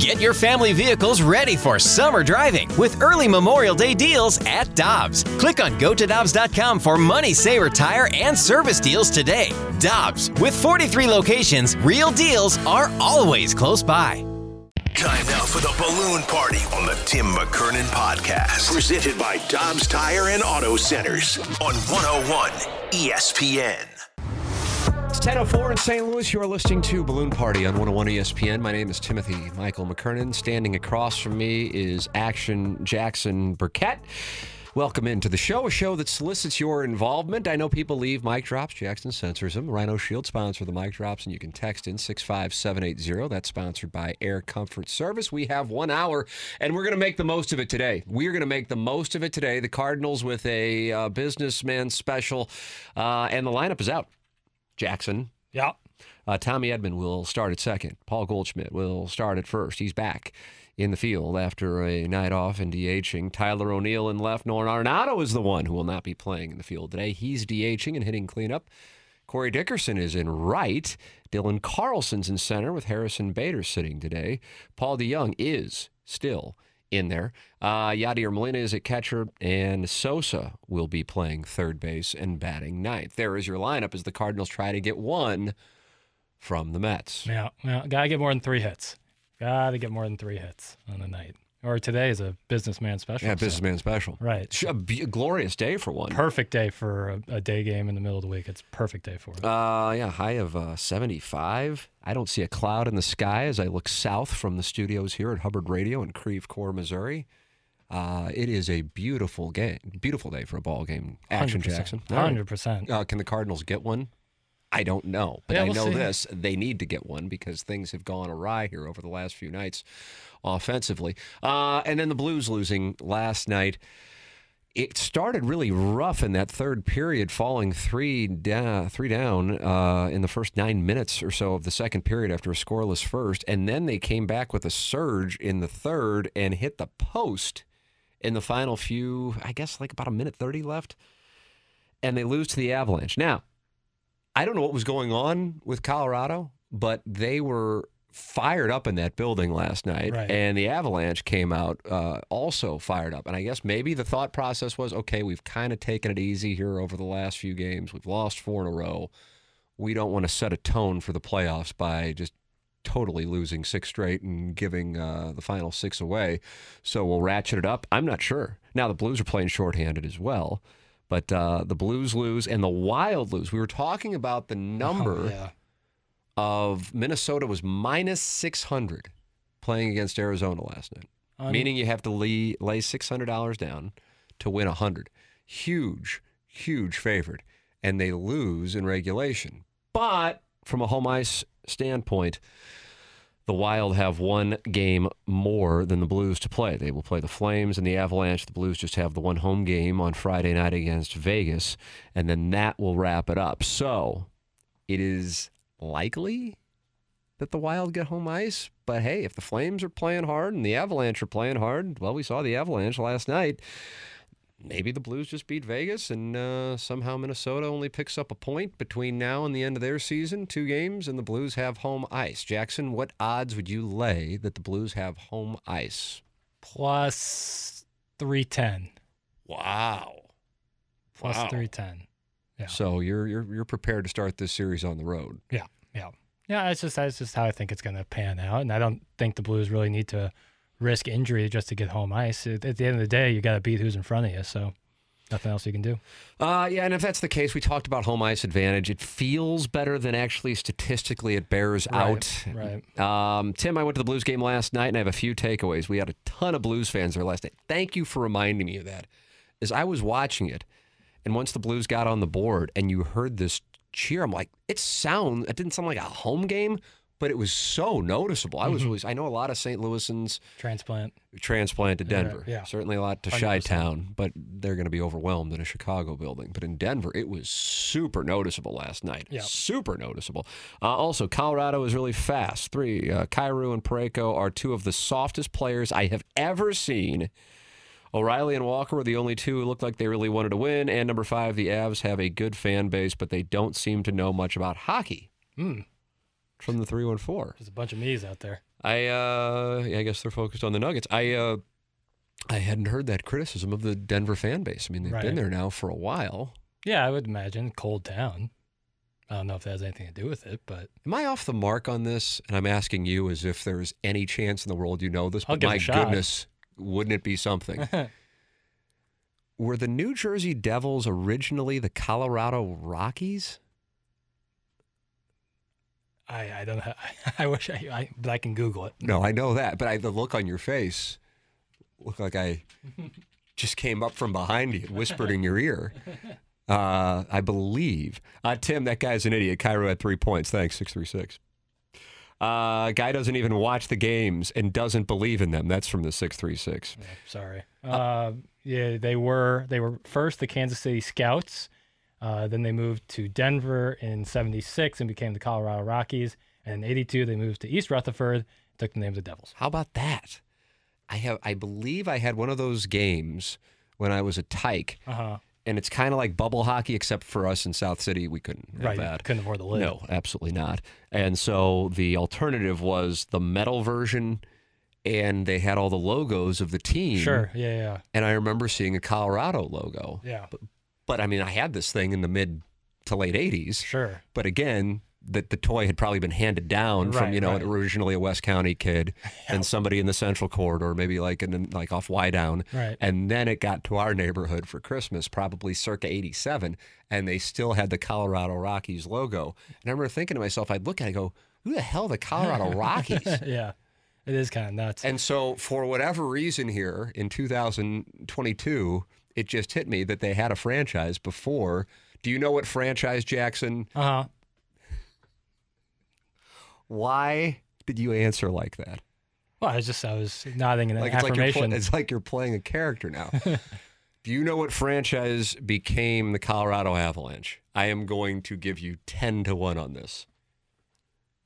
Get your family vehicles ready for summer driving with early Memorial Day deals at Dobbs. Click on gotodobbs.com for money saver tire and service deals today. Dobbs, with 43 locations, real deals are always close by. Time now for the balloon party on the Tim McKernan podcast. Presented by Dobbs Tire and Auto Centers on 101 ESPN. It's 10.04 in St. Louis. You're listening to Balloon Party on 101 ESPN. My name is Timothy Michael McKernan. Standing across from me is Action Jackson Burkett. Welcome into the show, a show that solicits your involvement. I know people leave mic drops. Jackson censors them. Rhino Shield sponsor the mic drops, and you can text in 65780. That's sponsored by Air Comfort Service. We have one hour, and we're going to make the most of it today. We're going to make the most of it today. The Cardinals with a uh, businessman special, uh, and the lineup is out. Jackson. Yeah. Uh, Tommy Edman will start at second. Paul Goldschmidt will start at first. He's back in the field after a night off and DHing. Tyler O'Neill in left. Nolan Arenado is the one who will not be playing in the field today. He's DHing and hitting cleanup. Corey Dickerson is in right. Dylan Carlson's in center with Harrison Bader sitting today. Paul DeJong is still in there. Uh, Yadier Molina is at catcher, and Sosa will be playing third base and batting ninth. There is your lineup as the Cardinals try to get one from the Mets. Yeah, yeah. Gotta get more than three hits. Gotta get more than three hits on the night. Or today is a businessman special. Yeah, so- businessman special. Right. A, be- a glorious day for one. Perfect day for a, a day game in the middle of the week. It's perfect day for it. Uh, yeah, high of uh, 75. I don't see a cloud in the sky as I look south from the studios here at Hubbard Radio in Creve Coeur, Missouri. Uh, it is a beautiful game, beautiful day for a ball game. Action 100%. Jackson. 100%. Uh, can the Cardinals get one? I don't know, but Yeah, I know see. this: they need to get one because things have gone awry here over the last few nights, offensively. Uh, and then the Blues losing last night. It started really rough in that third period, falling three down, three down uh, in the first nine minutes or so of the second period after a scoreless first, and then they came back with a surge in the third and hit the post in the final few, I guess, like about a minute thirty left, and they lose to the Avalanche. Now, I don't know what was going on with Colorado, but they were fired up in that building last night, Right. and the Avalanche came out uh, also fired up. And I guess maybe the thought process was, okay, we've kind of taken it easy here over the last few games. We've lost four in a row. We don't want to set a tone for the playoffs by just totally losing six straight and giving uh, the final six away. So we'll ratchet it up. I'm not sure. Now the Blues are playing shorthanded as well. But uh, the Blues lose and the Wild lose. We were talking about the number Oh, yeah. of Minnesota was minus 600 playing against Arizona last night, Un- meaning you have to lay, lay $600 down to win 100. Huge, huge favorite. And they lose in regulation. But from a home ice standpoint, the Wild have one game more than the Blues to play. They will play the Flames and the Avalanche. The Blues just have the one home game on Friday night against Vegas, and then that will wrap it up. So it is likely that the Wild get home ice. But hey, if the Flames are playing hard and the Avalanche are playing hard, well, we saw the Avalanche last night. Maybe the Blues just beat Vegas and uh, somehow Minnesota only picks up a point between now and the end of their season, two games, and the Blues have home ice. Jackson, what odds would you lay that the Blues have home ice? Plus 310. Wow. Plus Wow. 310. Yeah. So you're you're you're prepared to start this series on the road. Yeah, yeah, yeah. It's just that's just how I think it's going to pan out, and I don't think the Blues really need to risk injury just to get home ice. At, at the end of the day, you got to beat who's in front of you. So nothing else you can do. Uh, yeah, and if that's the case, we talked about home ice advantage. It feels better than actually statistically it bears out. Right. Um, Tim, I went to the Blues game last night, and I have a few takeaways. We had a ton of Blues fans there last night. Thank you for reminding me of that. As I was watching it, and once the Blues got on the board, and you heard this cheer, I'm like, it sounds. It didn't sound like a home game, but it was so noticeable. I was really. I know a lot of St. Louisans Transplant. transplant to Denver. yeah. Certainly a lot to 100%. Chi Town, but they're going to be overwhelmed in a Chicago building. But in Denver, it was super noticeable last night. Yeah. Super noticeable. Uh, also, Colorado is really fast. Three, uh, Kyrou and Pareko are two of the softest players I have ever seen. O'Reilly and Walker were the only two who looked like they really wanted to win. And number five, the Avs have a good fan base, but they don't seem to know much about hockey. Hmm. From the 314. There's a bunch of me's out there. I uh, yeah, I guess they're focused on the Nuggets. I uh, I hadn't heard that criticism of the Denver fan base. I mean, they've been there now for a while. Yeah, I would imagine cold town. I don't know if that has anything to do with it, but Am I off the mark on this? And I'm asking you as if there's any chance in the world you know this. I'll But give my a shot. goodness, wouldn't it be something? Were the New Jersey Devils originally the Colorado Rockies? I, I don't know. I wish I, I, but I can Google it. No, I know that, but I, the look on your face looked like I just came up from behind you, whispered in your ear. Uh, I believe. Uh, Tim, that guy's an idiot. Kyrou had three points. Thanks, 636. Uh, guy doesn't even watch the games and doesn't believe in them. That's from the 636. Yeah, sorry. Uh, yeah, they were they were first the Kansas City Scouts. Uh, then they moved to Denver in '76 and became the Colorado Rockies. And in '82 they moved to East Rutherford, took the name of the Devils. How about that? I have, I believe I had one of those games when I was a tyke, Uh huh. and it's kind of like bubble hockey, except for us in South City, we couldn't Right. that. Couldn't afford the lid. No, absolutely not. And so the alternative was the metal version, and they had all the logos of the team. Sure. Yeah. Yeah. And I remember seeing a Colorado logo. Yeah. But I mean, I had this thing in the mid to late 80s. Sure. But again, that the toy had probably been handed down from Right, you know right. originally a West County kid and somebody in the Central Corridor, maybe like in like off Y down, Right. and then it got to our neighborhood for Christmas, probably circa '87, and they still had the Colorado Rockies logo. And I remember thinking to myself, I'd look at it, and go, "Who the hell are the Colorado Rockies?" yeah. It is kind of nuts. And so, for whatever reason, here in 2022, it just hit me that they had a franchise before. Do you know what franchise, Jackson? Uh huh. Why did you answer like that? Well, I was just I was nodding in Like it's like you're affirmation. it's like you're playing a character now. Do you know what franchise became the Colorado Avalanche? I am going to give you 10 to 1 on this.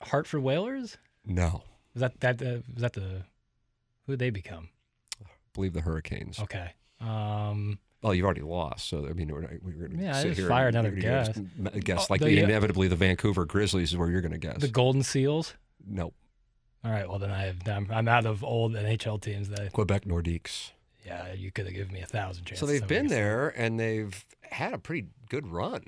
Hartford Whalers. No. Is that that uh, was that the who did they become? believe the Hurricanes. Okay. Um. Well, you've already lost, so I mean, we're, we're going to Yeah, sit just here fire and another guess. Guess Oh, like the, the, uh, inevitably the Vancouver Grizzlies is where you're going to guess. The Golden Seals. no, All right. Well, then I have, I'm, I'm out of old NHL teams. That Quebec Nordiques. yeah, you could have given me a thousand chances. So they've been there and they've had a pretty good run.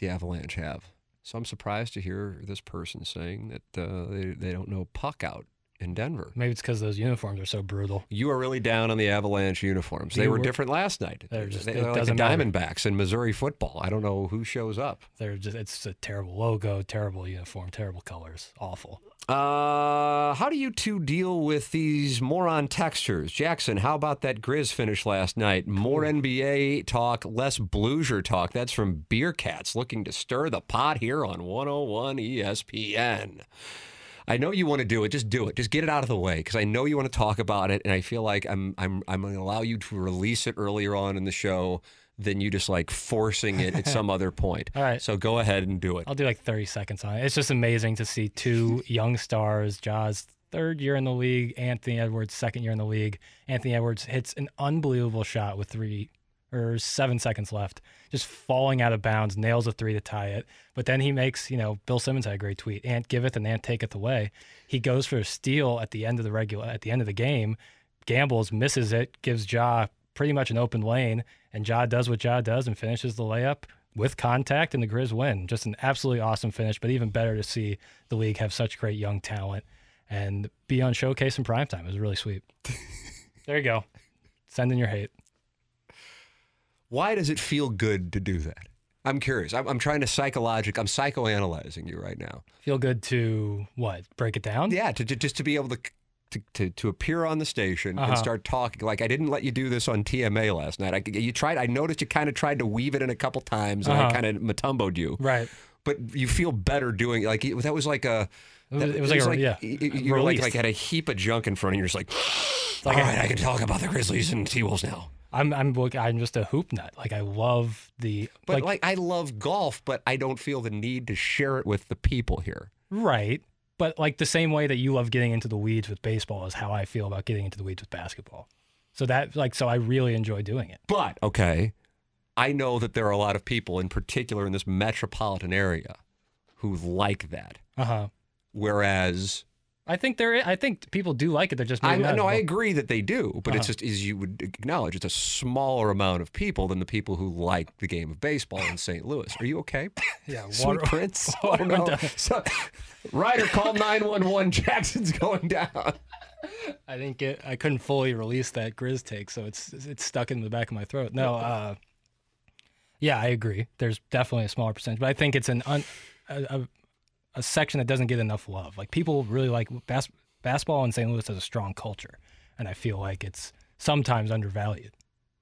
The Avalanche have. So I'm surprised to hear this person saying that uh, they they don't know puck out in Denver. Maybe it's because those uniforms are so brutal. You are really down on the Avalanche uniforms. They were were- different last night. They're just- They- they're like the doesn't matter. Diamondbacks in Missouri football. I don't know who shows up. They're just it's a terrible logo, terrible uniform, terrible colors, awful. Uh, how do you two deal with these moron textures? Jackson, how about that Grizz finish last night? More NBA talk, less Bluesier talk. That's from Beer Cats looking to stir the pot here on 101 ESPN. I know you want to do it. Just do it. Just get it out of the way because I know you want to talk about it, and I feel like I'm I'm I'm going to allow you to release it earlier on in the show than you just like forcing it at some other point. All right. So go ahead and do it. I'll do like 30 seconds on it. It's just amazing to see two young stars, Jaws third year in the league, Anthony Edwards second year in the league. Anthony Edwards hits an unbelievable shot with three or seven seconds left, just falling out of bounds, nails a three to tie it. But then he makes, you know, Bill Simmons had a great tweet: "Ant giveth and Ant taketh away." He goes for a steal at the end of the regular, at the end of the game, gambles, misses it, gives Ja pretty much an open lane, and Ja does what Ja does and finishes the layup with contact, and the Grizz win. Just an absolutely awesome finish, but even better to see the league have such great young talent and be on showcase in primetime. It was really sweet. there you go. Send in your hate. Why does it feel good to do that? I'm curious. I'm, I'm trying to psychologic. I'm psychoanalyzing you right now. Feel good to what? Break it down? Yeah, to, to just to be able to. To, to, to appear on the station Uh-huh. and start talking like I didn't let you do this on TMA last night. I, you tried. I noticed you kind of tried to weave it in a couple times, and I Uh-huh. kind of Mutomboed you. Right. But you feel better doing. Like that was like a. It was- that- it was like a- yeah, you, you were like, like had a heap of junk in front of you. You're just like, like all right, I can talk about the Grizzlies and T Wolves now. I'm I'm I'm just a hoop nut. Like I love the But like, like, I love golf, but I don't feel the need to share it with the people here. right. But like the same way that you love getting into the weeds with baseball is how I feel about getting into the weeds with basketball. So that like so I really enjoy doing it. But okay, I know that there are a lot of people, in particular in this metropolitan area, who like that. Uh huh. Whereas I think there. I think people do like it. They're just I no, I agree that they do, but it's Uh-huh. just as you would acknowledge, it's a smaller amount of people than the people who like the game of baseball in St. Louis. Are you okay? Yeah, Sweet Prince. water oh, no. So, Ryder, call nine one one. Jackson's going down. I didn't get. I couldn't fully release that Grizz take, so it's it's stuck in the back of my throat. No. Uh, yeah, I agree. There's definitely a smaller percentage, but I think it's an un, a, a, a section that doesn't get enough love. Like people really like bas- basketball in St. Louis has a strong culture, and I feel like it's sometimes undervalued.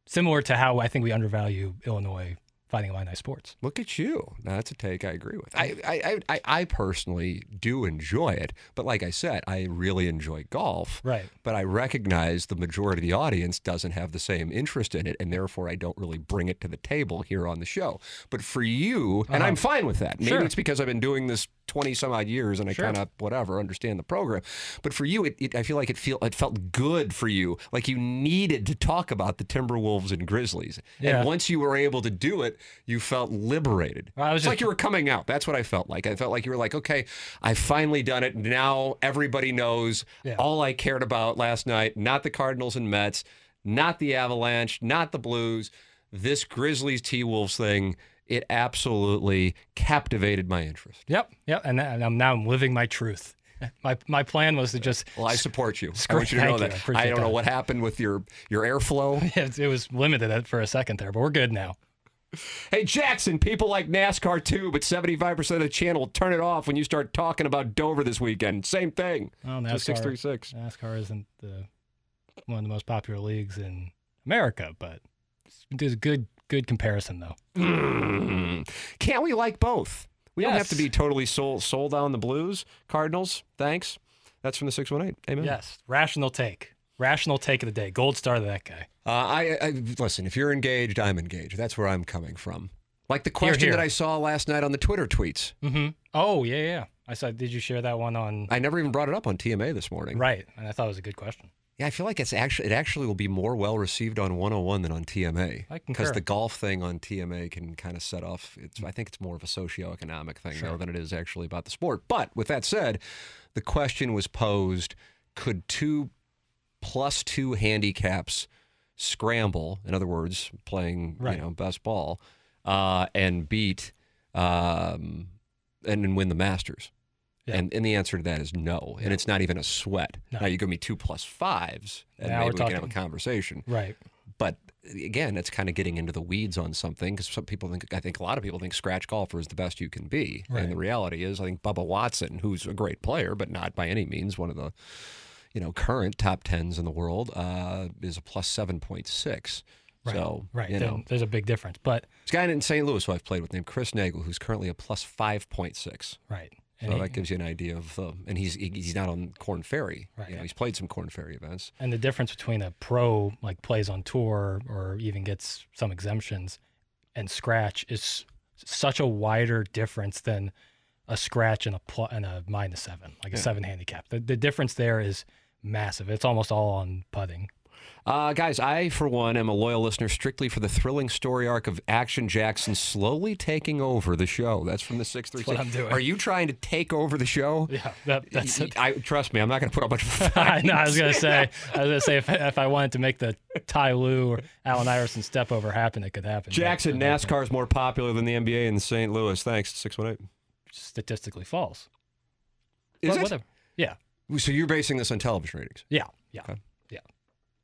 Similar to how I think we undervalue Illinois Fighting Illini sports. Look at you. Now, that's a take I agree with. I, I, I, I- personally do enjoy it, but like I said, I really enjoy golf. Right. But I recognize the majority of the audience doesn't have the same interest in it, and therefore I don't really bring it to the table here on the show. But for you, and uh-huh. I'm fine with that. Maybe Sure. it's because I've been doing this 20 some odd years and I Sure. kind of whatever understand the program. But for you, it, it, I feel like it feel it felt good for you, like you needed to talk about the Timberwolves and Grizzlies. Yeah. And once you were able to do it, you felt liberated. Well, I was it's just- like you were coming out. That's what I felt like. I felt like you were like, okay, I finally done it. Now everybody knows Yeah. all I cared about last night, not the Cardinals and Mets, not the Avalanche, not the Blues. This Grizzlies T Wolves thing, it absolutely captivated my interest. Yep. Yep. And, and I'm now I'm living my truth. My my plan was to just Well, I support you. I Screw- want you to know you. That. appreciate I don't know what happened with your your airflow. it, it was limited for a second there, but we're good now. Hey, Jackson, people like NASCAR too, but 75% of the channel will turn it off when you start talking about Dover this weekend. Same thing. Well, So NASCAR, 636. NASCAR isn't the one of the most popular leagues in America, but it's a good good comparison though. Mm. Can't we like both? We don't have to be totally sold, sold on the Blues, Cardinals. Thanks. That's from the 618. Amen. Yes, rational take, rational take of the day. Gold star to that guy. Uh, I, I listen. If you're engaged, I'm engaged. That's where I'm coming from. Like the question here. that I saw last night on the Twitter tweets. Mm-hmm. Oh yeah, yeah. I saw. Did you share that one on? I never even brought it up on TMA this morning. Right, and I thought it was a good question. Yeah, I feel like it's actually it actually will be more well received on 101 than on TMA. Because the golf thing on TMA can kind of set off. It's I think it's more of a socioeconomic thing though than it is actually about the sport. But with that said, the question was posed: Could two plus two handicaps scramble? In other words, playing Right. you know best ball uh, and beat um, and, and win the Masters. Yeah. And, and the answer to that is no. And it's not even a sweat. No. Now you give me two plus fives, and Now maybe we can have a conversation. Right. But again, it's kind of getting into the weeds on something because some people think, I think a lot of people think scratch golfer is the best you can be. Right. And the reality is, I think Bubba Watson, who's a great player, but not by any means one of the, you know, current top tens in the world, uh, is a plus 7.6. Right. So, right. you know, There's a big difference, but this guy in St. Louis who I've played with named Chris Nagel, who's currently a plus 5.6. right. So And, he- that gives you an idea of, uh, and he's he's not on Korn Ferry. Right. You know, he's played some Korn Ferry events. and the difference between a pro like plays on tour or even gets some exemptions and scratch is such a wider difference than a scratch and a pl- and a minus seven, like a seven handicap. The, the difference there is massive. It's almost all on putting. Uh, guys, I, for one, am a loyal listener strictly for the thrilling story arc of Action Jackson slowly taking over the show. That's from the 636. what I'm doing. Are you trying to take over the show? Yeah, that, that's it. I, trust me, I'm not going to put up much of a I was gonna say. I was gonna say if, if I wanted to make the Ty Lue or Allen Iverson step over happen, it could happen. Jackson, NASCAR is more popular than the NBA in St. Louis. Thanks, 618. statistically false. Is But it? whatever. Yeah. So you're basing this on television ratings? Yeah. Yeah. Okay.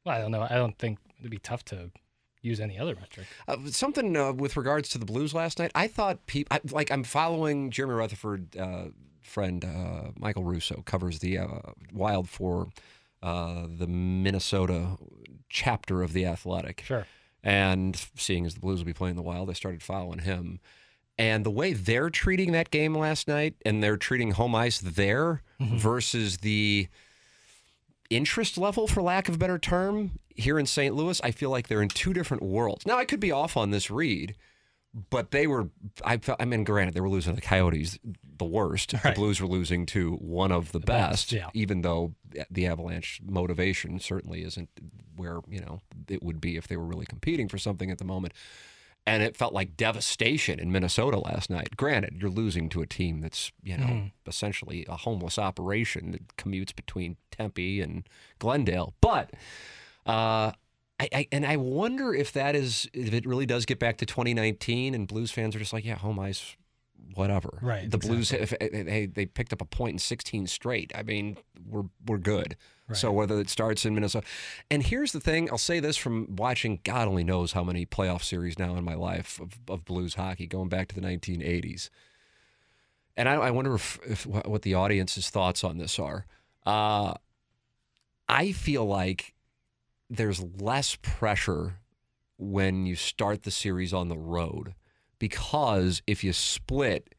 Well, I don't know. I don't think it'd be tough to use any other metric. Uh, something uh, with regards to the Blues last night. I thought people like I'm following Jeremy Rutherford uh, friend uh, Michael Russo covers the uh, Wild for uh, the Minnesota chapter of the Athletic. Sure. And seeing as the Blues will be playing the Wild, I started following him. And the way they're treating that game last night, and they're treating home ice there versus the interest level, for lack of a better term, here in St. Louis, I feel like they're in two different worlds. Now, I could be off on this read, but they were, I, felt- I mean, granted, they were losing to the Coyotes the worst. The Blues were losing to one of the, best, best, yeah. even though the Avalanche motivation certainly isn't where, you know, it would be if they were really competing for something at the moment. And it felt like devastation in Minnesota last night. Granted, you're losing to a team that's you know Mhm. essentially a homeless operation that commutes between Tempe and Glendale, but. Uh, I, I, and I wonder if that is if it really does get back to 2019 and Blues fans are just like, yeah, home ice, whatever. Right, The Blues, if, if, they they picked up a point in 16 straight. I mean, we're we're good. So whether it starts in Minnesota, and here's the thing, I'll say this from watching God only knows how many playoff series now in my life of, of Blues hockey, going back to the 1980s. And I, I wonder if, if what what the audience's thoughts on this are. Uh, I feel like there's less pressure when you start the series on the road because if you split,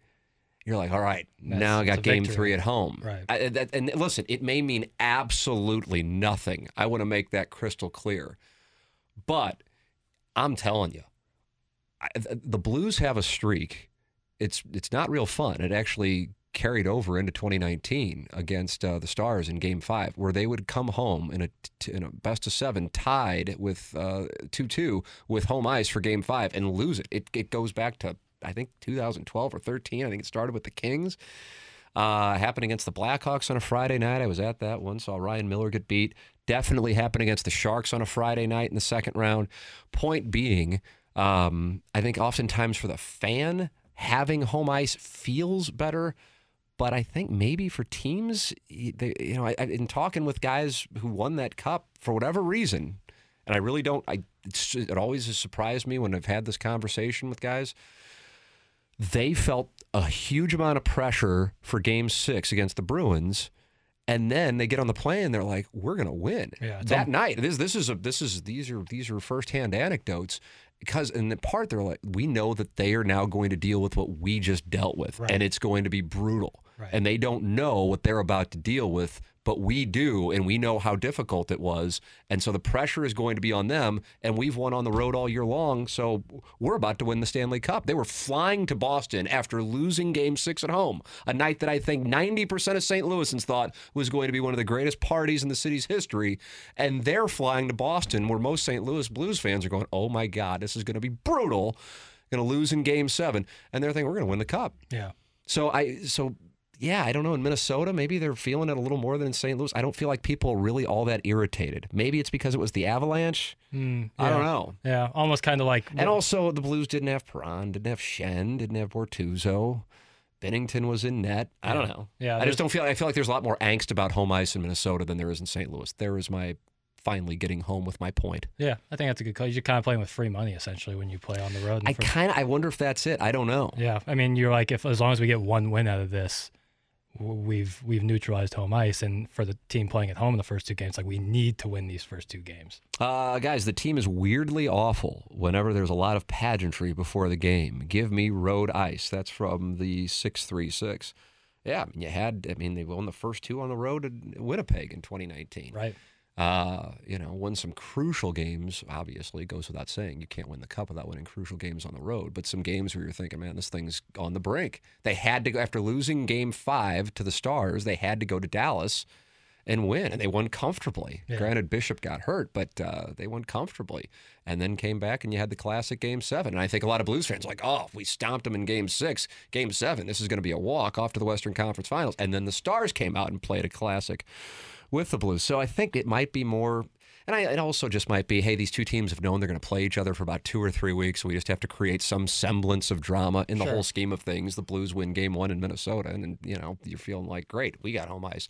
you're like, all right, That's- now I got game victory. three at home. Right. I, that, and listen, it may mean absolutely nothing. I want to make that crystal clear. But I'm telling you, I, the Blues have a streak. It's it's not real fun. It actually carried over into 2019 against uh, the Stars in Game Five, where they would come home in in a best of seven, tied with two two with home ice for Game Five, and lose it. It it goes back to I think 2012 or 13. I think it started with the Kings. Uh, happened against the Blackhawks on a Friday night. I was at that one, saw Ryan Miller get beat. Definitely happened against the Sharks on a Friday night in the second round. Point being, um, I think oftentimes for the fan, having home ice feels better. But I think maybe for teams, they, you know, I, in talking with guys who won that cup for whatever reason, and I really don't, I it's, it always has surprised me when I've had this conversation with guys they felt a huge amount of pressure for game six against the Bruins. And then they get on the plane and they're like, we're gonna win. Yeah, that night. This this is a this is these are these are firsthand anecdotes. Because in the part they're like, we know that they are now going to deal with what we just dealt with. Right. And it's going to be brutal. Right. And they don't know what they're about to deal with, but we do, and we know how difficult it was. And so the pressure is going to be on them. And we've won on the road all year long. So we're about to win the Stanley Cup. They were flying to Boston after losing game six at home, a night that I think 90% of St. Louisans thought was going to be one of the greatest parties in the city's history. And they're flying to Boston, where most St. Louis Blues fans are going, oh my God, this is going to be brutal. Going to lose in game seven. And they're thinking, we're going to win the cup. Yeah. So I so yeah, I don't know. In Minnesota, maybe they're feeling it a little more than in St. Louis. I don't feel like people are really all that irritated. Maybe it's because it was the Avalanche. Mm, I don't know. Yeah, almost kind of like And also, the Blues didn't have Perron, didn't have Schenn, didn't have Bortuzzo. Binnington was in net. I don't know. Yeah, I just don't feel. I feel like there's a lot more angst about home ice in Minnesota than there is in St. Louis. There is my finally getting home with my point. yeah. I think that's a good call. You're kind of playing with free money essentially when you play on the road. I kind of. I wonder if that's it. I don't know. Yeah, I mean, you're like, if as long as we get one win out of this, we've we've neutralized home ice, and for the team playing at home in the first two games, like we need to win these first two games. Uh, guys, the team is weirdly awful whenever there's a lot of pageantry before the game. Give me road ice. That's from the 636. Yeah, you had, I mean, they won the first two on the road in Winnipeg in 2019. Right. Uh, you know, won some crucial games. Obviously, goes without saying you can't win the cup without winning crucial games on the road. But some games where you're thinking, man, this thing's on the brink. They had to go after losing Game Five to the Stars. They had to go to Dallas and win, and they won comfortably. Yeah. Granted, Bishop got hurt, but uh, they won comfortably, and then came back, and you had the classic Game Seven. And I think a lot of Blues fans are like, oh, if we stomped them in Game Six, Game Seven, this is going to be a walk off to the Western Conference Finals. And then the Stars came out and played a classic with the Blues. So I think it might be more. And I, it also just might be, hey, these two teams have known they're going to play each other for about two or three weeks. So we just have to create some semblance of drama in the Sure. whole scheme of things. The Blues win game one in Minnesota, and, then you know, you're feeling like, great, we got home ice.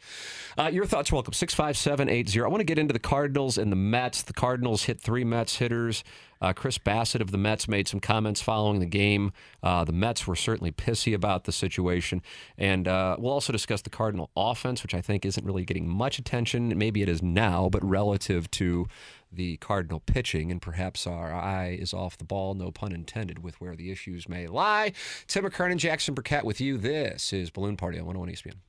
Uh, your thoughts, welcome. 65780. I want to get into the Cardinals and the Mets. The Cardinals hit three Mets hitters. Uh, Chris Bassitt of the Mets made some comments following the game. Uh, the Mets were certainly pissy about the situation. And uh, we'll also discuss the Cardinal offense, which I think isn't really getting much attention. Maybe it is now, but relative to the Cardinal pitching, and perhaps our eye is off the ball, no pun intended, with where the issues may lie. Tim McKernan, Jackson Burkett with you. This is Balloon Party on 101 ESPN.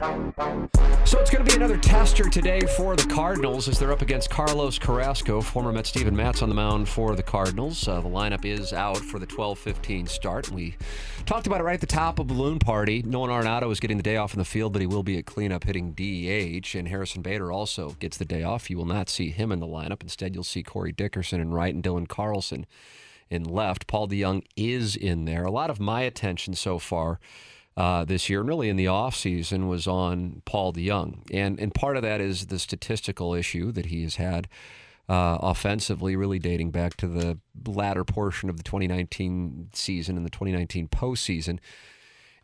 So it's going to be another tester today for the Cardinals as they're up against Carlos Carrasco, former Met Steven Matz on the mound for the Cardinals. Uh, the lineup is out for the 12-15 start. We talked about it right at the top of Balloon Party. Nolan Arenado is getting the day off in the field, but he will be at cleanup hitting DH. And Harrison Bader also gets the day off. You will not see him in the lineup. Instead, you'll see Corey Dickerson in right and Dylan Carlson in left. Paul DeJong is in there. A lot of my attention so far uh, this year, and really in the offseason, was on Paul DeJong. And, and part of that is the statistical issue that he has had uh, offensively, really dating back to the latter portion of the 2019 season and the 2019 postseason.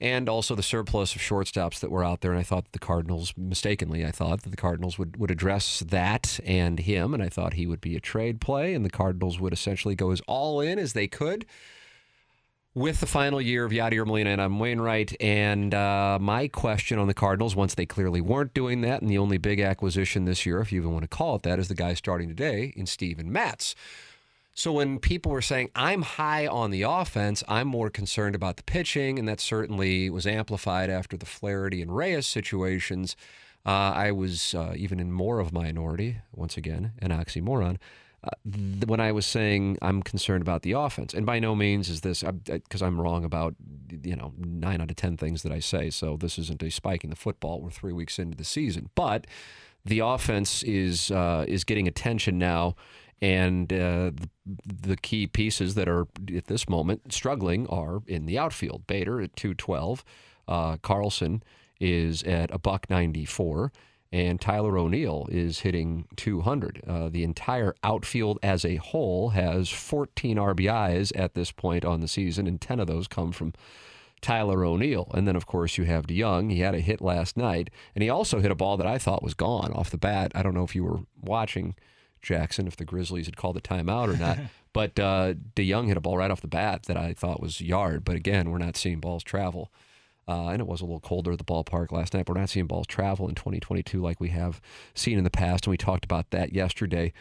And also the surplus of shortstops that were out there. And I thought the Cardinals, mistakenly, I thought that the Cardinals would, would address that and him. And I thought he would be a trade play. And the Cardinals would essentially go as all in as they could with the final year of Yadier Molina and Adam Wainwright. And uh, my question on the Cardinals, once they clearly weren't doing that, and the only big acquisition this year, if you even want to call it that, is the guy starting today in Steven Matz. So when people were saying, I'm high on the offense, I'm more concerned about the pitching, and that certainly was amplified after the Flaherty and Reyes situations. Uh, I was uh, even in more of minority, once again, an oxymoron th- when I was saying I'm concerned about the offense, and by no means is this because I'm wrong about you know nine out of ten things that I say. So this isn't a spike in the football. We're three weeks into the season, but the offense is uh, is getting attention now, and uh, the, the key pieces that are at this moment struggling are in the outfield. Bader at two twelve, uh, Carlson is at a buck ninety four and Tyler O'Neill is hitting 200. Uh, the entire outfield as a whole has 14 RBIs at this point on the season, and 10 of those come from Tyler O'Neill. And then, of course, you have DeJong. He had a hit last night, and he also hit a ball that I thought was gone off the bat. I don't know if you were watching, Jackson, if the Grizzlies had called a timeout or not. but uh, DeJong hit a ball right off the bat that I thought was yard. But again, we're not seeing balls travel. Uh, and it was a little colder at the ballpark last night. We're not seeing balls travel in 2022 like we have seen in the past. And we talked about that yesterday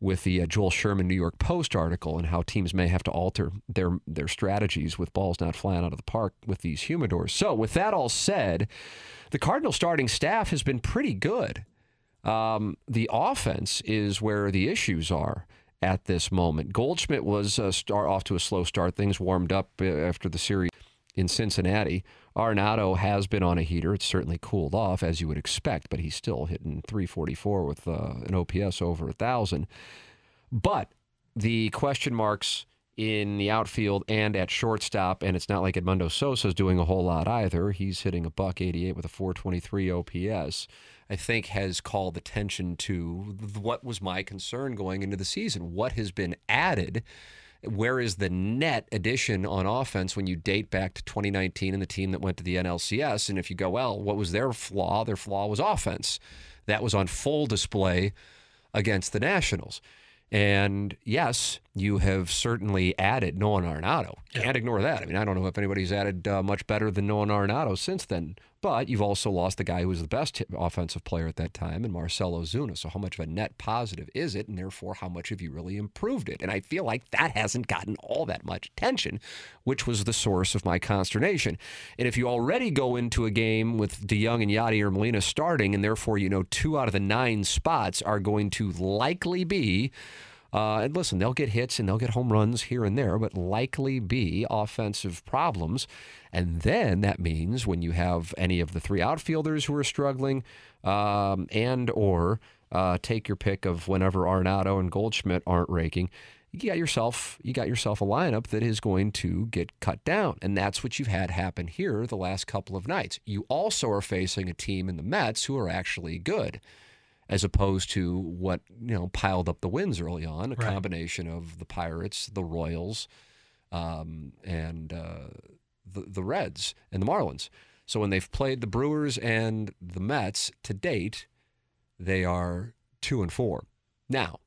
with the uh, Joel Sherman New York Post article and how teams may have to alter their their strategies with balls not flying out of the park with these humidors. So, with that all said, the Cardinal starting staff has been pretty good. Um, the offense is where the issues are at this moment. Goldschmidt was uh, start off to a slow start. Things warmed up uh, after the series in Cincinnati. Arenado has been on a heater. It's certainly cooled off, as you would expect, but he's still hitting 344 with uh, an OPS over a 1,000. But the question marks in the outfield and at shortstop, and it's not like Edmundo Sosa is doing a whole lot either. He's hitting a buck 88 with a 423 OPS. I think has called attention to what was my concern going into the season. What has been added where is the net addition on offense when you date back to 2019 and the team that went to the NLCS? And if you go, well, what was their flaw? Their flaw was offense. That was on full display against the Nationals. And yes, you have certainly added Nolan Arenado. Can't ignore that. I mean, I don't know if anybody's added uh, much better than Nolan Arenado since then. But you've also lost the guy who was the best offensive player at that time, and Marcell Ozuna. So how much of a net positive is it, and therefore how much have you really improved it? And I feel like that hasn't gotten all that much attention, which was the source of my consternation. And if you already go into a game with DeJong and Yadier Molina starting, and therefore you know two out of the nine spots are going to likely be uh, and listen, they'll get hits and they'll get home runs here and there, but likely be offensive problems. And then that means when you have any of the three outfielders who are struggling, um, and or uh, take your pick of whenever Arenado and Goldschmidt aren't raking, you got yourself you got yourself a lineup that is going to get cut down. And that's what you've had happen here the last couple of nights. You also are facing a team in the Mets who are actually good as opposed to what you know piled up the wins early on, a right. combination of the Pirates, the Royals, um, and uh, the the Reds and the Marlins. So when they've played the Brewers and the Mets to date, they are two and four. Now,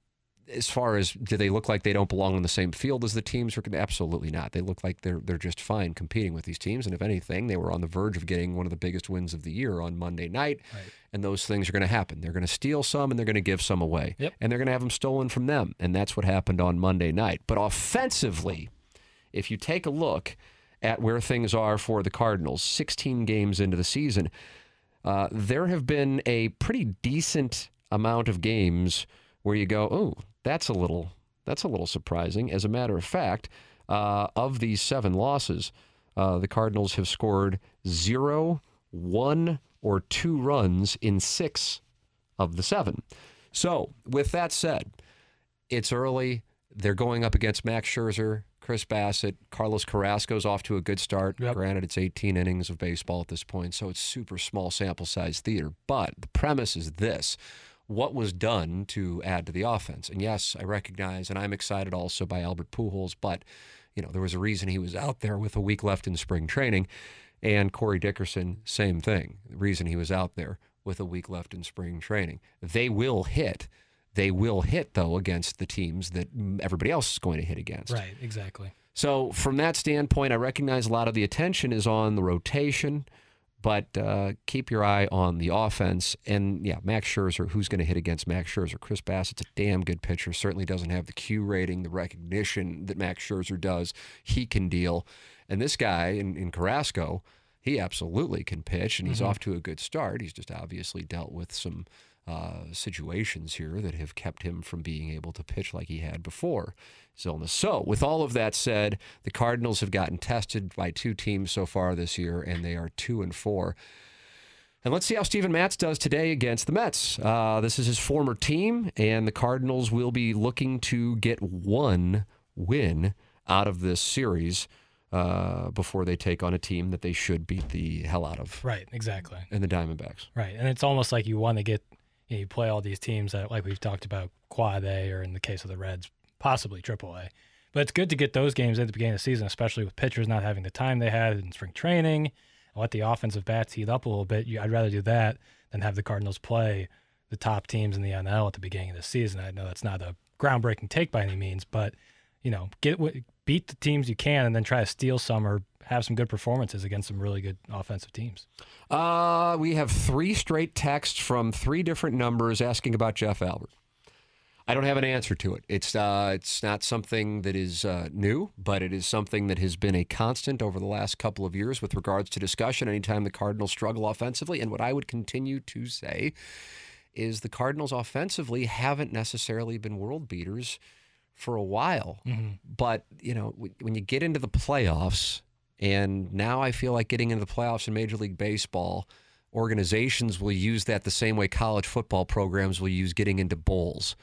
as far as do they look like they don't belong on the same field as the teams? Absolutely not. They look like they're they're just fine competing with these teams. And if anything, they were on the verge of getting one of the biggest wins of the year on Monday night. Right. And those things are going to happen. They're going to steal some and they're going to give some away. Yep. And they're going to have them stolen from them. And that's what happened on Monday night. But offensively, if you take a look at where things are for the Cardinals, 16 games into the season, uh, there have been a pretty decent amount of games where you go, oh, that's a little that's a little surprising. As a matter of fact, uh, of these seven losses, uh, the Cardinals have scored zero, one, or two runs in six of the seven. So, with that said, it's early. They're going up against Max Scherzer, Chris Bassitt, Carlos Carrasco's off to a good start. Yep. Granted, it's 18 innings of baseball at this point, so it's super small sample size theater. But the premise is this what was done to add to the offense? And yes, I recognize, and I'm excited also by Albert Pujols, but you know there was a reason he was out there with a week left in spring training, and Corey Dickerson, same thing. The reason he was out there with a week left in spring training. They will hit. They will hit though against the teams that everybody else is going to hit against. Right, exactly. So, from that standpoint, I recognize a lot of the attention is on the rotation, but uh, keep your eye on the offense. And yeah, Max Scherzer, who's going to hit against Max Scherzer? Chris Bassitt's a damn good pitcher. Certainly doesn't have the Q rating, the recognition that Max Scherzer does. He can deal. And this guy in, in Carrasco, he absolutely can pitch, and he's off to a good start. He's just obviously dealt with some uh, situations here that have kept him from being able to pitch like he had before his illness. So, with all of that said, the Cardinals have gotten tested by two teams so far this year, and they are two and four. And let's see how Steven Matz does today against the Mets. Uh, this is his former team, and the Cardinals will be looking to get one win out of this series uh, before they take on a team that they should beat the hell out of, Right, exactly. and the Diamondbacks. Right, and it's almost like you want to get you, know, you play all these teams that, like we've talked about, quad A, or in the case of the Reds, possibly triple A. But it's good to get those games at the beginning of the season, especially with pitchers not having the time they had in spring training. Let the offensive bats heat up a little bit. I'd rather do that than have the Cardinals play the top teams in the NL at the beginning of the season. I know that's not a groundbreaking take by any means, but you know, get what- beat the teams you can, and then try to steal some or have some good performances against some really good offensive teams. Uh, we have three straight texts from three different numbers asking about Jeff Albert. I don't have an answer to it. It's uh, it's not something that is uh, new, but it is something that has been a constant over the last couple of years with regards to discussion. Anytime the Cardinals struggle offensively, and what I would continue to say is the Cardinals offensively haven't necessarily been world beaters for a while. Mm-hmm. But you know, when you get into the playoffs, and now I feel like getting into the playoffs in Major League Baseball, organizations will use that the same way college football programs will use getting into bowls.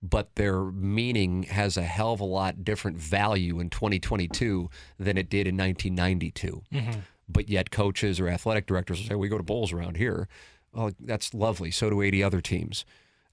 But their meaning has a hell of a lot different value in 2022 than it did in 1992. Mm-hmm. But yet, coaches or athletic directors will say, We go to bowls around here. Well, that's lovely. So do 80 other teams.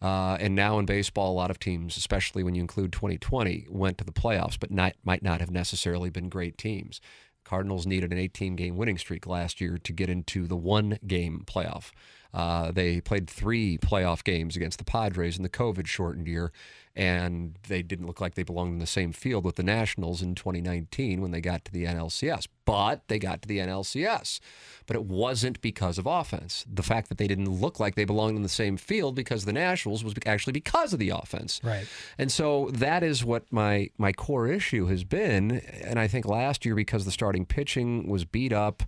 Uh, and now in baseball, a lot of teams, especially when you include 2020, went to the playoffs, but not, might not have necessarily been great teams. Cardinals needed an 18 game winning streak last year to get into the one game playoff. Uh, they played three playoff games against the Padres in the COVID shortened year, and they didn't look like they belonged in the same field with the Nationals in 2019 when they got to the NLCS. But they got to the NLCS. But it wasn't because of offense. The fact that they didn't look like they belonged in the same field because of the Nationals was actually because of the offense. Right. And so that is what my my core issue has been. And I think last year, because the starting pitching was beat up,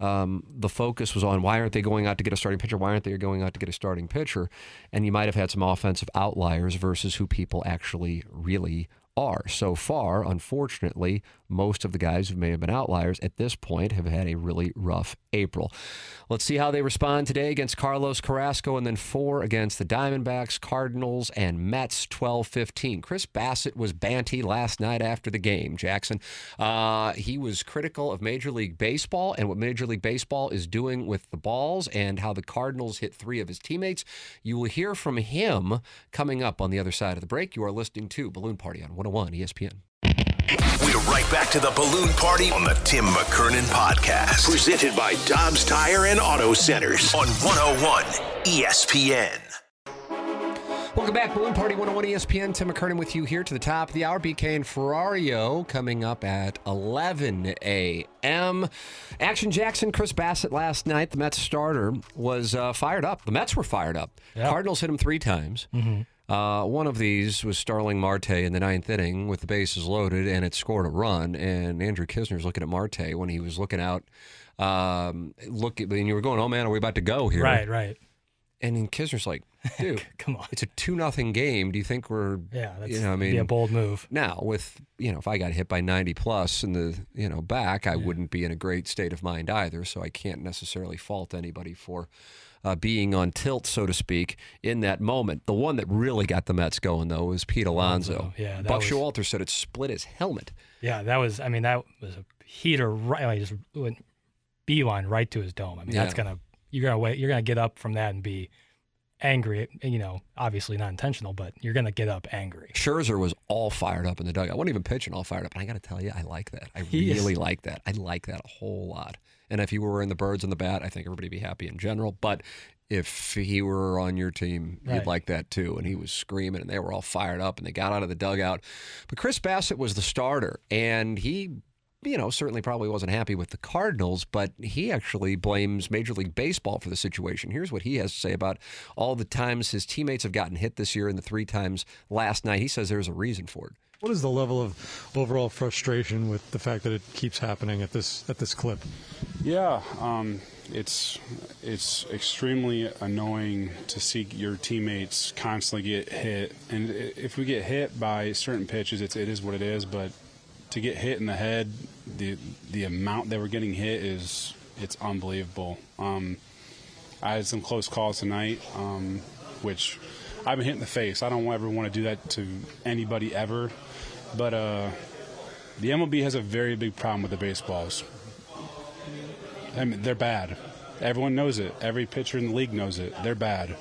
um, the focus was on why aren't they going out to get a starting pitcher? Why aren't they going out to get a starting pitcher? And you might have had some offensive outliers versus who people actually really are. So far, unfortunately, most of the guys who may have been outliers at this point have had a really rough April. Let's see how they respond today against Carlos Carrasco and then four against the Diamondbacks, Cardinals, and Mets 12 15. Chris Bassitt was banty last night after the game, Jackson. Uh, he was critical of Major League Baseball and what Major League Baseball is doing with the balls and how the Cardinals hit three of his teammates. You will hear from him coming up on the other side of the break. You are listening to Balloon Party on 101 ESPN. We're right back to the balloon party on the Tim McKernan podcast. Presented by Dobbs Tire and Auto Centers on 101 ESPN. Welcome back, Balloon Party 101 ESPN. Tim McKernan with you here to the top of the hour. BK and Ferrario coming up at 11 a.m. Action Jackson, Chris Bassitt last night, the Mets starter, was uh, fired up. The Mets were fired up. Yeah. Cardinals hit him three times. Uh, one of these was Starling Marte in the ninth inning with the bases loaded, and it scored a run. And Andrew Knizner's looking at Marte when he was looking out. Um, look, and you were going, "Oh man, are we about to go here?" Right, right. And then Knizner's like, "Dude, Come on. it's a two nothing game. Do you think we're Yeah, that's you know, I be a bold move. now with you know if i got hit by 90 plus in the you know back i wouldn't be in a great state of mind either so i can't necessarily fault anybody for uh, being on tilt so to speak in that moment the one that really got the mets going though was pete alonso yeah, buck was- showalter said it split his helmet Yeah, that was. I mean, that was a heater. Right, like just went beeline right to his dome. I mean, that's gonna you're gonna wait. You're gonna get up from that and be angry. You know, obviously not intentional, but you're gonna get up angry. Scherzer was all fired up in the dugout. I wasn't even pitching all fired up. And I got to tell you, I like that. I He is- really like that. I like that a whole lot. And if he were wearing the birds and the bat, I think everybody would be happy in general. But if he were on your team, you'd like that too. And he was screaming, and they were all fired up, and they got out of the dugout. But Chris Bassitt was the starter, and he. You know, certainly probably wasn't happy with the Cardinals, but he actually blames Major League Baseball for the situation. Here's what he has to say about all the times his teammates have gotten hit this year and the three times last night. He says there's a reason for it. What is the level of overall frustration with the fact that it keeps happening at this at this clip? Yeah, um, it's it's extremely annoying to see your teammates constantly get hit, and if we get hit by certain pitches, it's it is what it is. But to get hit in the head, the the amount that we're getting hit is it's unbelievable. Um, I had some close calls tonight, um, which I've been hit in the face. I don't ever want to do that to anybody ever, but uh, the MLB has a very big problem with the baseballs. I mean, they're bad. Everyone knows it. Every pitcher in the league knows it. They're bad.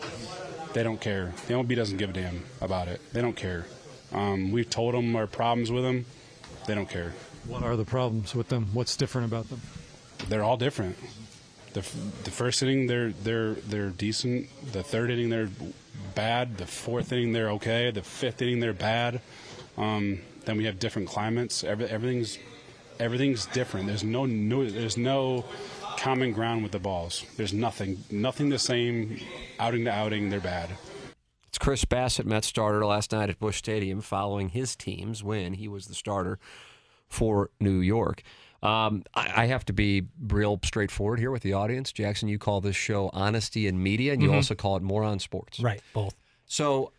They don't care. The MLB doesn't give a damn about it. They don't care. Um, we've told them our problems with them. They don't care. What are the problems with them? What's different about them? They're all different. The, f- the first inning they're they're they're decent. The third inning they're bad. The fourth inning they're okay. The fifth inning they're bad. Um, then we have different climates. Every, everything's everything's different. There's no, there's no common ground with the balls. There's nothing nothing the same. Outing to outing, they're bad. It's Chris Bassitt, Mets starter last night at Busch Stadium following his team's win. He was the starter for New York. Um, I, I have to be real straightforward here with the audience. Jackson, you call this show Honesty in Media, and you also call it Moron Sports. Right, both. So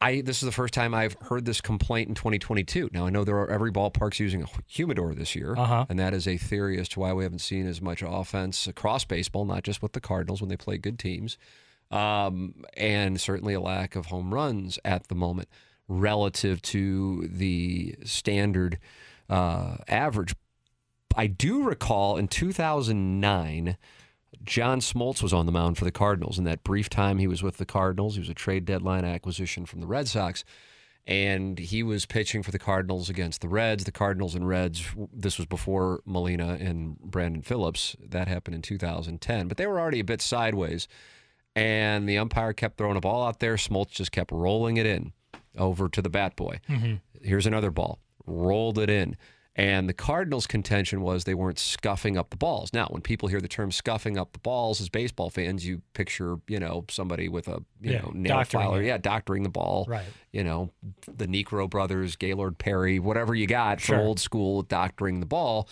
I this is the first time I've heard this complaint in 2022. Now I know there are every ballpark's using a humidor this year, Uh-huh. and that is a theory as to why we haven't seen as much offense across baseball, not just with the Cardinals when they play good teams, um, and certainly a lack of home runs at the moment relative to the standard uh, average. I do recall in 2009. John Smoltz was on the mound for the Cardinals. In that brief time he was with the Cardinals, he was a trade deadline acquisition from the Red Sox. And he was pitching for the Cardinals against the Reds. The Cardinals and Reds, this was before Molina and Brandon Phillips. That happened in 2010. But they were already a bit sideways. And the umpire kept throwing a ball out there. Smoltz just kept rolling it in over to the bat boy. Mm-hmm. Here's another ball. Rolled it in. And the Cardinals' contention was they weren't scuffing up the balls. Now, when people hear the term scuffing up the balls as baseball fans, you picture, you know, somebody with a, you Yeah, know, nail filer. it. Yeah, doctoring the ball. Right. You know, the Niekro brothers, Gaylord Perry, whatever you got Sure. from old school doctoring the ball.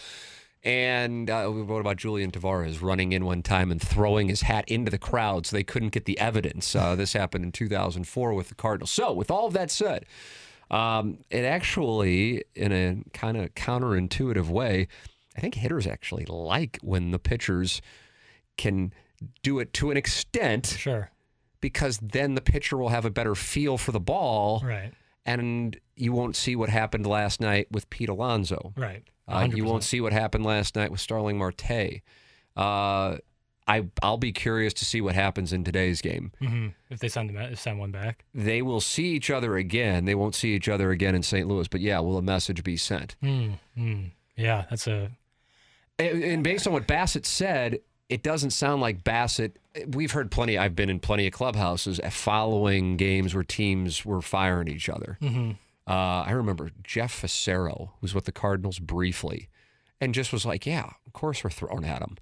And uh, we wrote about Julian Tavarez running in one time and throwing his hat into the crowd so they couldn't get the evidence. Uh, this happened in 2004 with the Cardinals. So, with all of that said, um, it actually, in a kind of counterintuitive way, I think hitters actually like when the pitchers can do it to an extent Sure. because then the pitcher will have a better feel for the ball Right. and you won't see what happened last night with Pete Alonso. Right. Uh, you won't see what happened last night with Starling Marte. Uh, I I'll be curious to see what happens in today's game. hmm If they send them, send one back. They will see each other again. They won't see each other again in St. Louis. But yeah, will a message be sent? Mm, mm. Yeah, that's a And, and based on what Bassitt said, it doesn't sound like Bassitt. We've heard plenty. I've been in plenty of clubhouses following games where teams were firing each other. Uh, I remember Jeff Fassero, who's with the Cardinals briefly, and just was like, "Yeah, of course we're throwing at him."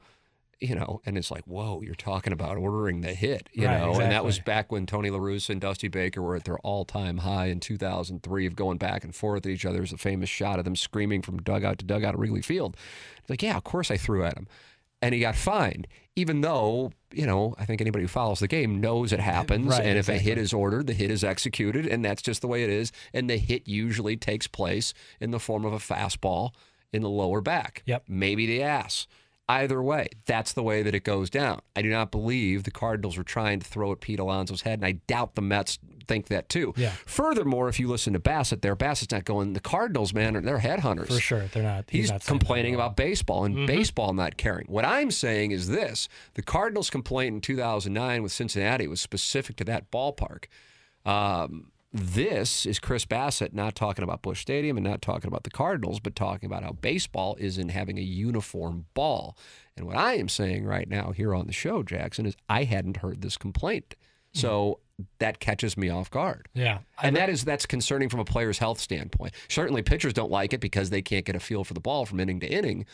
You know, and it's like, whoa, you're talking about ordering the hit, you Right, know, and that was back when Tony La Russa and Dusty Baker were at their all-time high in 2003 of going back and forth at each other. There's a famous shot of them screaming from dugout to dugout at Wrigley Field. It's like, yeah, of course I threw at him, and he got fined, even though you know I think anybody who follows the game knows it happens, Right, and if a hit is ordered, the hit is executed, and that's just the way it is. And the hit usually takes place in the form of a fastball in the lower back, Yep. maybe the ass. Either way, that's the way that it goes down. I do not believe the Cardinals were trying to throw at Pete Alonso's head, and I doubt the Mets think that too. Yeah. Furthermore, if you listen to Bassitt there, Bassitt's not going, the Cardinals, man, they're headhunters. For sure, they're not. He's, not complaining about baseball and Mm-hmm. baseball not caring. What I'm saying is this the Cardinals' complaint in 2009 with Cincinnati was specific to that ballpark. Um, this is Chris Bassitt not talking about Busch Stadium and not talking about the Cardinals, but talking about how baseball isn't having a uniform ball. And what I am saying right now here on the show, Jackson, is I hadn't heard this complaint. So hmm. that catches me off guard. Yeah, I And that is that's concerning from a player's health standpoint. Certainly, pitchers don't like it because they can't get a feel for the ball from inning to inning.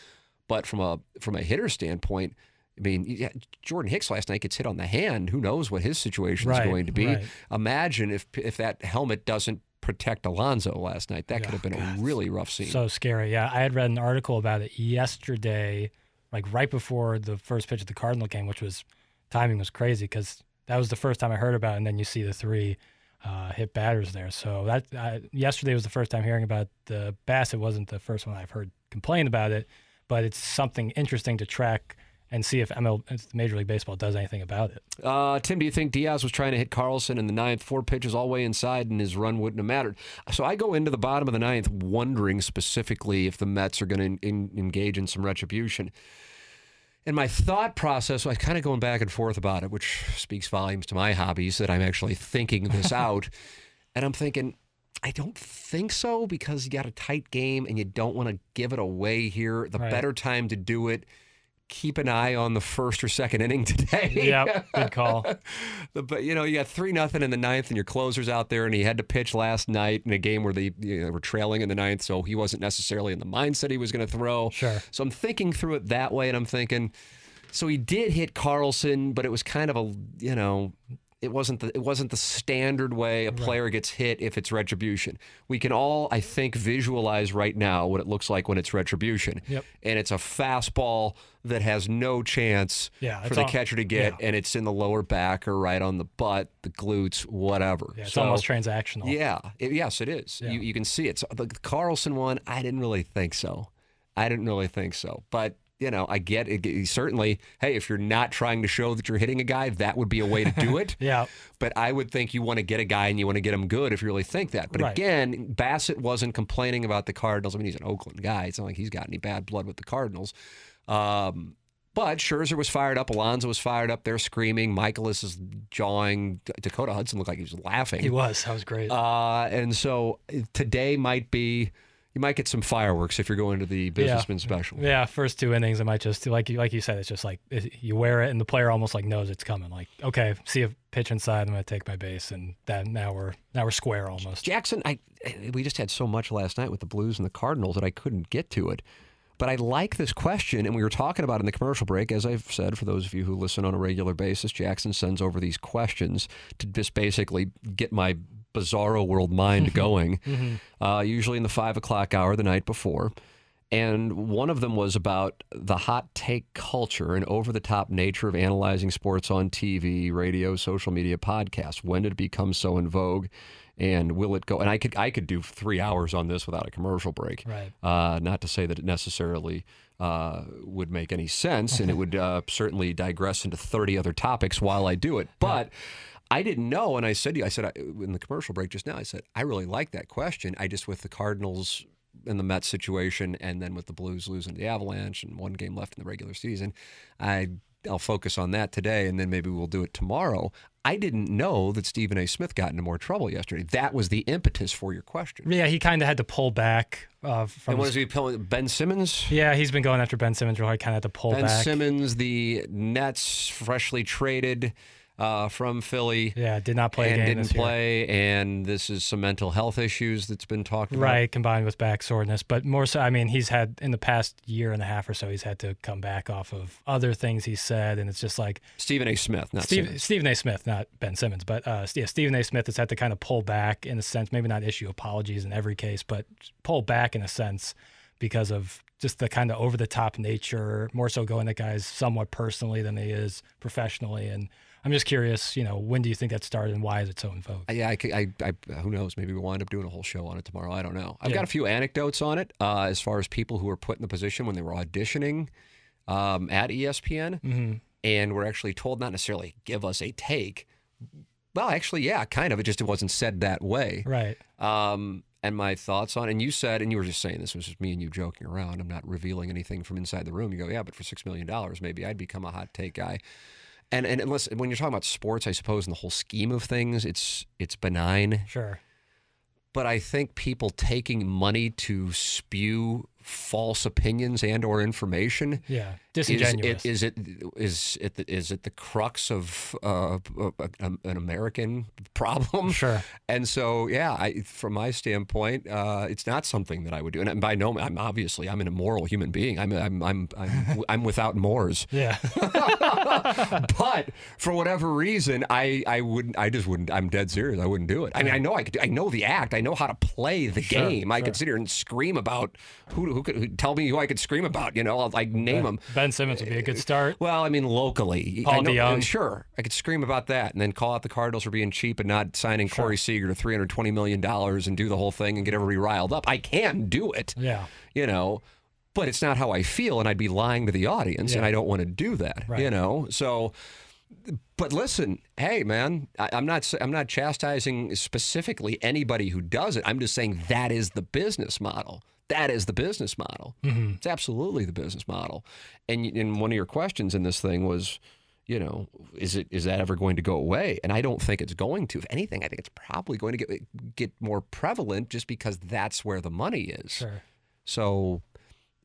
But from a from a hitter standpoint, I mean, yeah, Jordan Hicks last night gets hit on the hand. Who knows what his situation is Right, going to be? right. Imagine if if that helmet doesn't protect Alonso last night. That could have been a really rough scene. So scary. Yeah, I had read an article about it yesterday, like right before the first pitch of the Cardinal game, which was timing was crazy because that was the first time I heard about it, and then you see the three uh, hit batters there. So that uh, yesterday was the first time hearing about the Bassitt. wasn't the first one I've heard complain about it, but it's something interesting to track and see if ML, if Major League Baseball does anything about it. Uh, Tim, do you think Diaz was trying to hit Carlson in the ninth, four pitches all way inside, and his run wouldn't have mattered? So I go into the bottom of the ninth wondering specifically if the Mets are going to engage in some retribution. And my thought process, I was kind of going back and forth about it, which speaks volumes to my hobbies that I'm actually thinking this out. And I'm thinking, I don't think so because you got a tight game and you don't want to give it away here. The Right. better time to do it, keep an eye on the first or second inning today. Yep, good call. But you know, you got three nothing in the ninth, and your closer's out there, and he had to pitch last night in a game where they you know, were trailing in the ninth, so he wasn't necessarily in the mindset he was going to throw. Sure. So I'm thinking through it that way, and I'm thinking, so he did hit Carlson, but it was kind of a you know. It wasn't the it wasn't the standard way a player gets hit if it's retribution. We can all, I think, visualize right now what it looks like when it's retribution. Yep. And it's a fastball that has no chance Yeah, for the all- catcher to get, yeah. and it's in the lower back or right on the butt, the glutes, whatever. Yeah, it's So, almost transactional. Yeah, it- yes, it is. You, you can see it. So the Carlson one, I didn't really think so. I didn't really think so. But you know, I get it. Certainly, hey, if you're not trying to show that you're hitting a guy, that would be a way to do it. Yeah. But I would think you want to get a guy and you want to get him good if you really think that. But Right. again, Bassitt wasn't complaining about the Cardinals. I mean, he's an Oakland guy. It's not like he's got any bad blood with the Cardinals. Um, but Scherzer was fired up. Alonso was fired up. They're screaming. Mikolas is jawing. Dakota Hudson looked like he was laughing. He was. That was great. Uh, and so uh, today might be, you might get some fireworks if you're going to the businessman special. Yeah, first two innings, I might just like you like you said, it's just like you wear it, and the player almost like knows it's coming. Like, okay, see a pitch inside, I'm gonna take my base, and then now we're now we're square almost. Jackson, I we just had so much last night with the Blues and the Cardinals that I couldn't get to it. But I like this question, and we were talking about in the commercial break. As I've said, for those of you who listen on a regular basis, Jackson sends over these questions to just basically get my bizarro world mind going. uh, usually in the five o'clock hour the night before. And one of them was about the hot take culture and over the top nature of analyzing sports on TV, radio, social media, podcasts. When did it become so in vogue? And will it go? And I could I could do three hours on this without a commercial break. Right. Uh, not to say that it necessarily uh, would make any sense, and it would uh, certainly digress into 30 other topics while I do it. But I didn't know, and I said to you, I said I, in the commercial break just now, I said I really like that question. I just with the Cardinals and the Mets situation, and then with the Blues losing to the Avalanche and one game left in the regular season, I I'll focus on that today, and then maybe we'll do it tomorrow. I didn't know that Stephen A. Smith got into more trouble yesterday. That was the impetus for your question. Yeah, he kind of had to pull back uh, from. And what his- is he pulling? Ben Simmons? yeah, he's been going after Ben Simmons. Really, kind of had to pull Ben back. Simmons, the Nets freshly traded. Uh, from Philly. Yeah, did not play and didn't play, and this is some mental health issues that's been talked about. Right, combined with back soreness, but more so. I mean, he's had in the past year and a half or so, he's had to come back off of other things he said, and it's just like Stephen A. Smith, not Steve, Simmons. Stephen A. Smith, not Ben Simmons, but uh, yeah, Stephen A. Smith has had to kind of pull back in a sense, maybe not issue apologies in every case, but pull back in a sense because of just the kind of over the top nature, more so going at guys somewhat personally than he is professionally. And I'm just curious, you know, when do you think that started and why is it so in vogue? Yeah, I, I, I who knows? Maybe we'll wind up doing a whole show on it tomorrow. I don't know. I've Yeah. got a few anecdotes on it uh, as far as people who were put in the position when they were auditioning um, at ESPN Mm-hmm. and were actually told not necessarily give us a take. Well, actually, yeah, kind of. It just it wasn't said that way. Right. Um, and my thoughts on, and you said, and you were just saying this was just me and you joking around. I'm not revealing anything from inside the room. You go, yeah, but for six million dollars, maybe I'd become a hot take guy. And and unless when you're talking about sports, I suppose in the whole scheme of things, it's it's benign. Sure. But I think people taking money to spew false opinions and or information Yeah. disingenuous. is it is it is it the, is it the crux of uh, a- an American problem? Sure. And so, yeah, I, from my standpoint, uh, it's not something that I would do. And by no, I'm obviously I'm an immoral human being. I'm I'm I'm I'm, I'm without mores. yeah. but for whatever reason, I I wouldn't. I just wouldn't. I'm dead serious. I wouldn't do it. I mean, I know I could. I know the act. I know how to play the Sure, game. I sure. could sit here and scream about who who could who, tell me who I could scream about. You know, I'll like name them. ben Simmons would be a good start. Well, I mean, locally, Paul I know, DeJong. Sure, I could scream about that, and then call out the Cardinals for being cheap and not signing Corey Seager to three hundred twenty million dollars and do the whole thing and get everybody riled up. I can do it, Yeah. you know, but it's not how I feel, and I'd be lying to the audience, and I don't want to do that, you know. So, but listen, hey, man, I, I'm not I'm not chastising specifically anybody who does it. I'm just saying that is the business model. That is the business model. Mm-hmm. It's absolutely the business model. And, and one of your questions in this thing was, you know, is it is that ever going to go away? And I don't think it's going to. If anything, I think it's probably going to get get more prevalent just because that's where the money is. Sure. So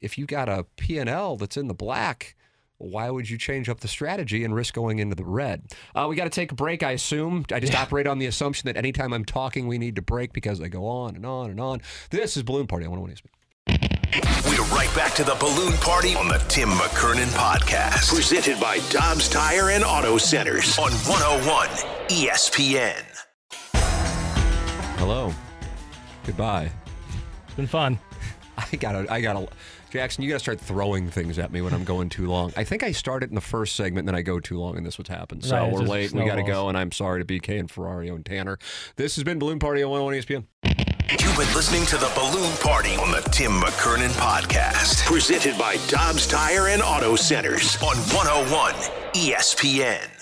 if you got a P&L that's in the black, why would you change up the strategy and risk going into the red? Uh, we got to take a break, I assume. I just operate on the assumption that anytime I'm talking, we need to break because I go on and on and on. This is Balloon Party on 101 ESPN. We're right back to the balloon party on the Tim McKernan podcast. Presented by Dobbs Tire and Auto Centers on 101 ESPN. Hello. Goodbye. It's been fun. I gotta, I gotta, Jackson, you gotta start throwing things at me when I'm going too long. I think I started in the first segment, and then I go too long, and this what's happened. So Right, we're late, we gotta go, and I'm sorry to BK and Ferrario and Tanner. This has been Balloon Party on 101 ESPN. You've been listening to the Balloon Party on the Tim McKernan podcast. Presented by Dobbs Tire and Auto Centers on 101 ESPN.